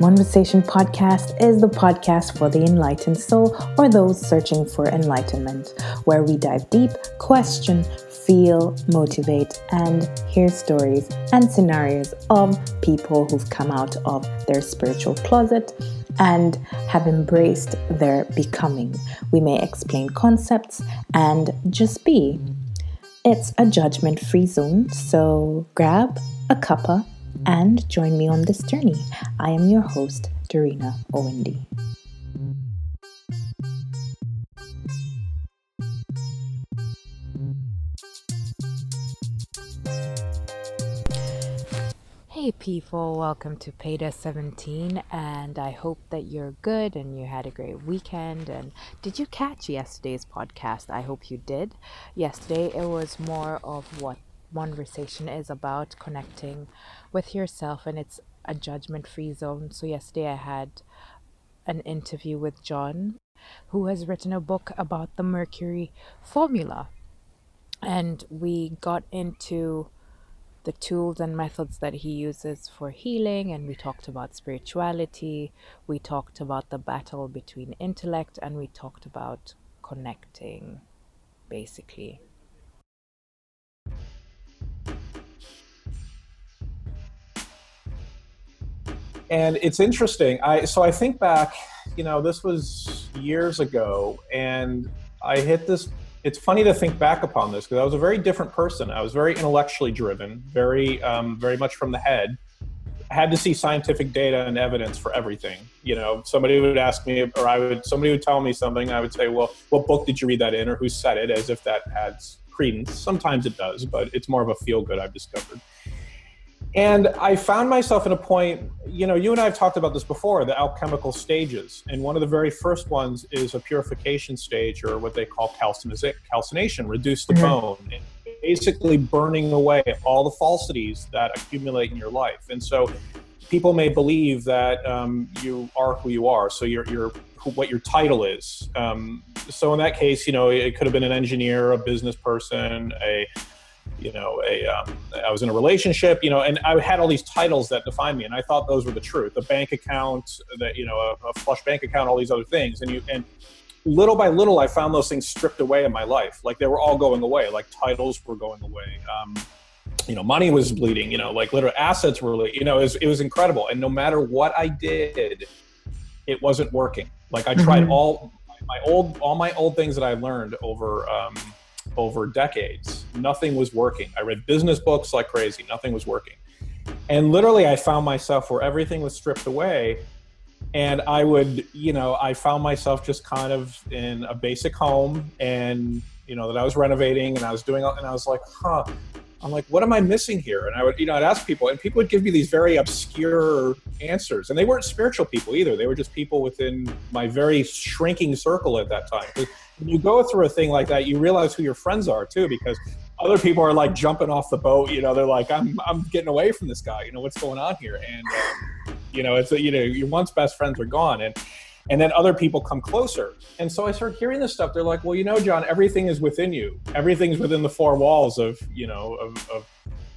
Monversation Podcast is the podcast for the enlightened soul or those searching for enlightenment, where we dive deep, question, feel, motivate, and hear stories and scenarios of people who've come out of their spiritual closet and have embraced their becoming. We may explain concepts and just be. It's a judgment free zone, so grab a cuppa and join me on this journey. I am your host, Dorina Owindi. Hey people, welcome to Payday 17 and I hope that you're good and you had a great weekend and did you catch yesterday's podcast? I hope you did. Yesterday it was more of what Monversation is about connecting with yourself and it's a judgment free zone. So, yesterday I had an interview with John, who has written a book about the Mercury formula. And we got into the tools and methods that he uses for healing, and we talked about spirituality, we talked about the battle between intellect, and we talked about connecting basically. And it's interesting. I so I think back, you know, this was years ago, and I hit this. It's funny to think back upon this because I was a very different person. I was very intellectually driven, very, um, very much from the head. I had to see scientific data and evidence for everything. You know, somebody would ask me, or I would, somebody would tell me something. I would say, "Well, what book did you read that in, or who said it?" As if that adds credence. Sometimes it does, but it's more of a feel good. I've discovered. And I found myself at a point, you know, you and I have talked about this before, the alchemical stages. And one of the very first ones is a purification stage, or what they call calcination, reduced to mm-hmm. bone, basically burning away all the falsities that accumulate in your life. And so people may believe that um, you are who you are. So you're, you're what your title is. Um, so in that case, you know, it could have been an engineer, a business person, a you know, a um, I was in a relationship, you know, and I had all these titles that define me, and I thought those were the truth. A bank account, that you know, a, a flush bank account, all these other things, and you and little by little, I found those things stripped away in my life. Like they were all going away. Like titles were going away. Um, you know, money was bleeding. You know, like literal assets were. You know, it was, it was incredible. And no matter what I did, it wasn't working. Like I tried mm-hmm. all my old all my old things that I learned over. Um, over decades. Nothing was working. I read business books like crazy. Nothing was working. And literally, I found myself where everything was stripped away. And I would, you know, I found myself just kind of in a basic home and, you know, that I was renovating and I was doing, and I was like, huh, I'm like, what am I missing here? And I would, you know, I'd ask people, and people would give me these very obscure answers. And they weren't spiritual people either. They were just people within my very shrinking circle at that time. When you go through a thing like that, you realize who your friends are too, because other people are like jumping off the boat. You know, they're like, I'm, I'm getting away from this guy. You know, what's going on here? And, you know, it's, you know, your once best friends are gone. And, and then other people come closer. And so I start hearing this stuff. They're like, well, you know, John, everything is within you. Everything's within the four walls of, you know, of, of,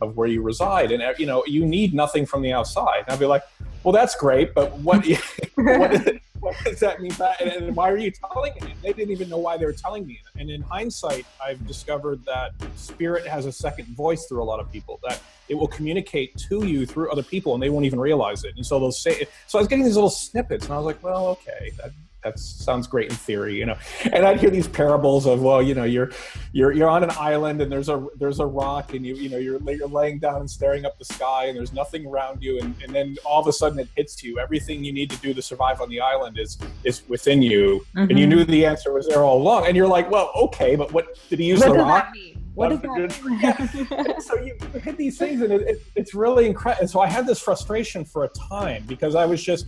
of where you reside. And, you know, you need nothing from the outside. And I'd be like, well, that's great, but what, what, what does that mean? And, and why are you telling me? They didn't even know why they were telling me. And in hindsight, I've discovered that spirit has a second voice through a lot of people, that it will communicate to you through other people and they won't even realize it. And so they'll say, so I was getting these little snippets and I was like, well, okay, that, that sounds great in theory, you know. And I'd hear these parables of, well, you know, you're you're you're on an island and there's a there's a rock and you you know you're you're laying down and staring up the sky and there's nothing around you and, and then all of a sudden it hits you. Everything you need to do to survive on the island is is within you, mm-hmm. and you mm-hmm. knew the answer was there all along. And you're like, well, okay, but what did he use what the rock? What does that mean? yeah. so you hit these things, and it, it, it's really incredible. And so I had this frustration for a time because I was just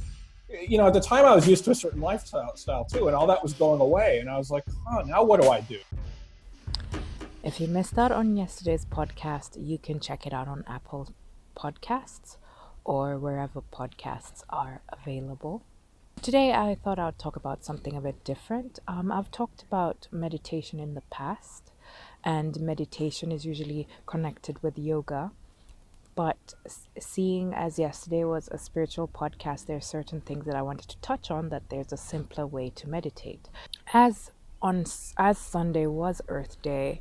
you know, at the time I was used to a certain lifestyle style too, and all that was going away. And I was like, huh, now what do I do? If you missed out on yesterday's podcast, you can check it out on Apple Podcasts or wherever podcasts are available. Today, I thought I'd talk about something a bit different. Um, I've talked about meditation in the past, and meditation is usually connected with yoga but seeing as yesterday was a spiritual podcast, there are certain things that I wanted to touch on that there's a simpler way to meditate. As on as Sunday was Earth Day,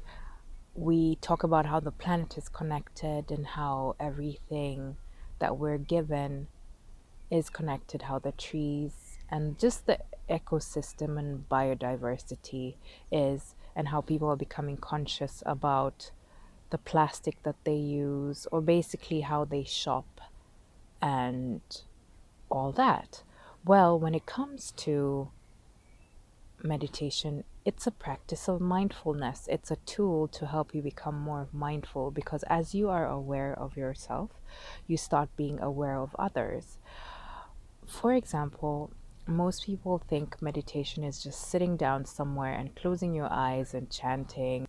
we talk about how the planet is connected and how everything that we're given is connected, how the trees and just the ecosystem and biodiversity is, and how people are becoming conscious about the plastic that they use, or basically how they shop and all that. Well, when it comes to meditation, it's a practice of mindfulness. It's a tool to help you become more mindful because as you are aware of yourself, you start being aware of others. For example, most people think meditation is just sitting down somewhere and closing your eyes and chanting.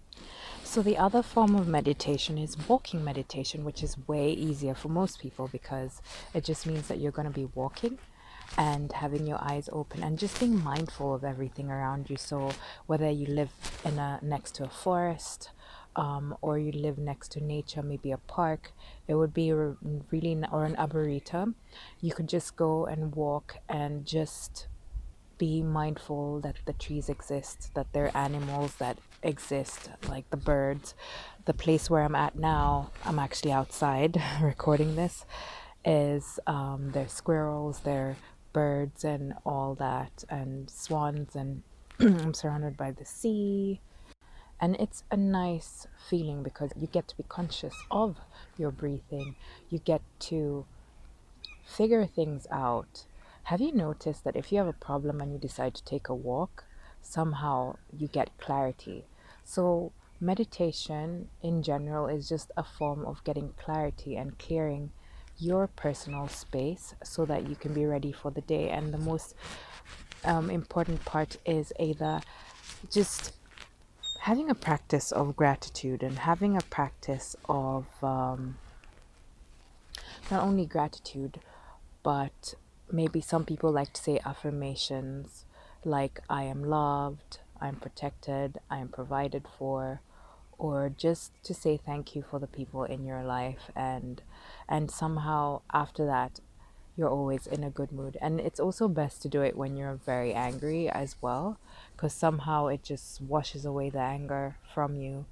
So, the other form of meditation is walking meditation, which is way easier for most people because it just means that you're going to be walking and having your eyes open and just being mindful of everything around you. So whether you live in a next to a forest um, or you live next to nature, maybe a park, it would be really or an arboretum. You could just go and walk and just be mindful that the trees exist, that there are animals that exist, like the birds. The place where I'm at now, I'm actually outside recording this, is um, there's squirrels, there birds and all that, and swans, and I'm surrounded by the sea. And it's a nice feeling because you get to be conscious of your breathing. You get to figure things out. Have you noticed that if you have a problem and you decide to take a walk, somehow you get clarity? So, meditation in general is just a form of getting clarity and clearing your personal space so that you can be ready for the day. And the most um, important part is either just having a practice of gratitude and having a practice of um, not only gratitude, but maybe some people like to say affirmations like I am loved, I'm protected, I am provided for, or just to say thank you for the people in your life and and somehow after that you're always in a good mood. And it's also best to do it when you're very angry as well because somehow it just washes away the anger from you.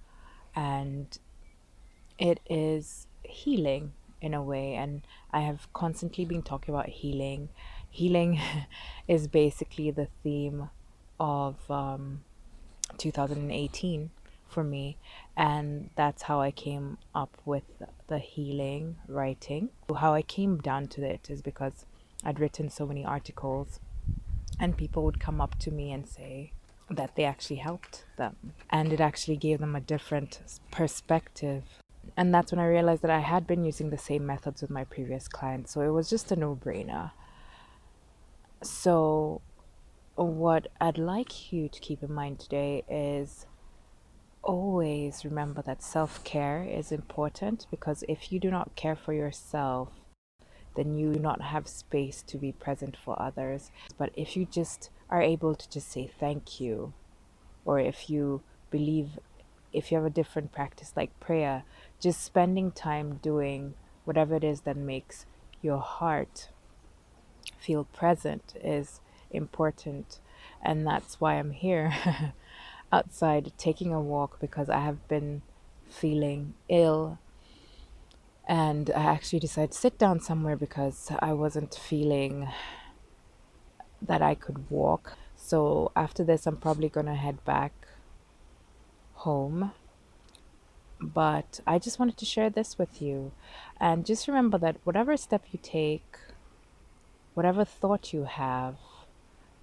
And it is healing in a way. And i have constantly been talking about healing. Healing is basically the theme of um, 2018 for me and that's how i came up with the healing writing. How i came down to it is because i'd written so many articles and people would come up to me and say that they actually helped them and it actually gave them a different perspective. And that's when i realized that i had been using the same methods with my previous clients so it was just a no-brainer. So what i'd like you to keep in mind today is always remember that self care is important because if you do not care for yourself, then you do not have space to be present for others. But if you just are able to just say thank you, or if you believe, if you have a different practice like prayer, just spending time doing whatever it is that makes your heart feel present is important. And that's why I'm here. outside taking a walk because I have been feeling ill. And I actually decided to sit down somewhere because I wasn't feeling that I could walk. So after this, I'm probably going to head back home. But I just wanted to share this with you. And just remember that whatever step you take, whatever thought you have,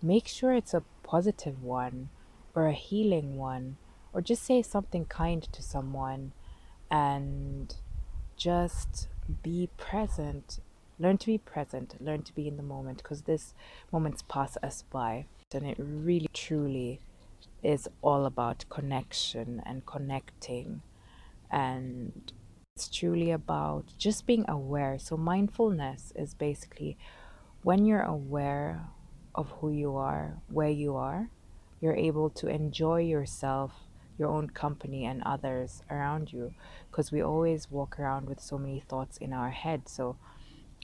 make sure it's a positive one or a healing one, or just say something kind to someone and just be present. Learn to be present, learn to be in the moment because this moments pass us by. And it really, truly is all about connection and connecting. And it's truly about just being aware. So, mindfulness is basically when you're aware of who you are, where you are, you're able to enjoy yourself your own company and others around you because we always walk around with so many thoughts in our head. So,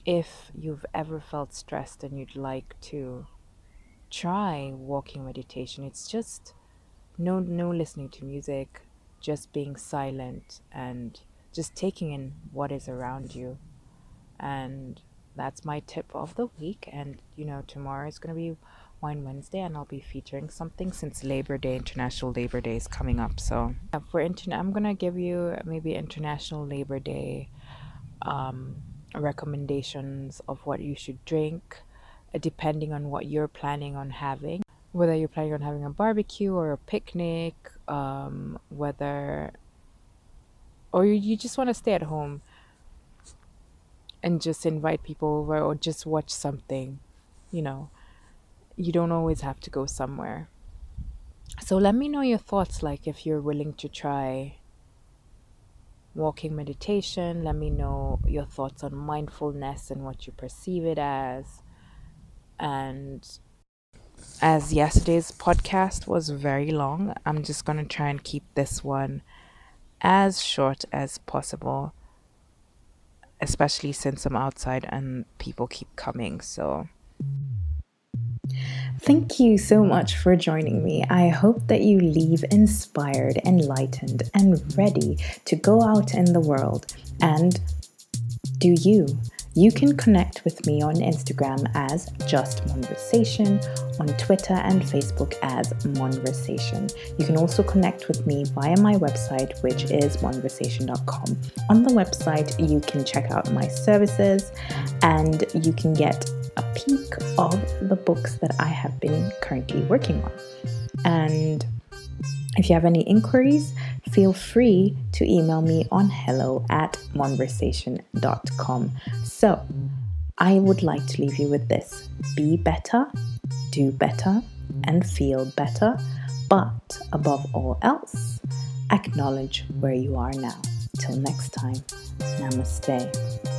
if you've ever felt stressed and you'd like to try walking meditation, it's just no no listening to music, just being silent and just taking in what is around you. And that's my tip of the week. And you know, tomorrow is going to be Wine Wednesday, and I'll be featuring something since Labor Day, International Labor Day is coming up. So yeah, for internet, I'm gonna give you maybe International Labor Day um, recommendations of what you should drink, uh, depending on what you're planning on having. Whether you're planning on having a barbecue or a picnic, um, whether or you just want to stay at home and just invite people over or just watch something, you know you don't always have to go somewhere. So let me know your thoughts like if you're willing to try walking meditation. Let me know your thoughts on mindfulness and what you perceive it as. And as yesterday's podcast was very long, I'm just going to try and keep this one as short as possible, especially since I'm outside and people keep coming. So. Thank you so much for joining me. I hope that you leave inspired, enlightened, and ready to go out in the world and do you. You can connect with me on Instagram as Just Monversation, on Twitter and Facebook as Monversation. You can also connect with me via my website, which is monversation.com. On the website, you can check out my services and you can get a peek of the books that I have been currently working on. And if you have any inquiries, feel free to email me on hello at monversation.com. So, I would like to leave you with this be better, do better, and feel better, but above all else, acknowledge where you are now. Till next time, namaste.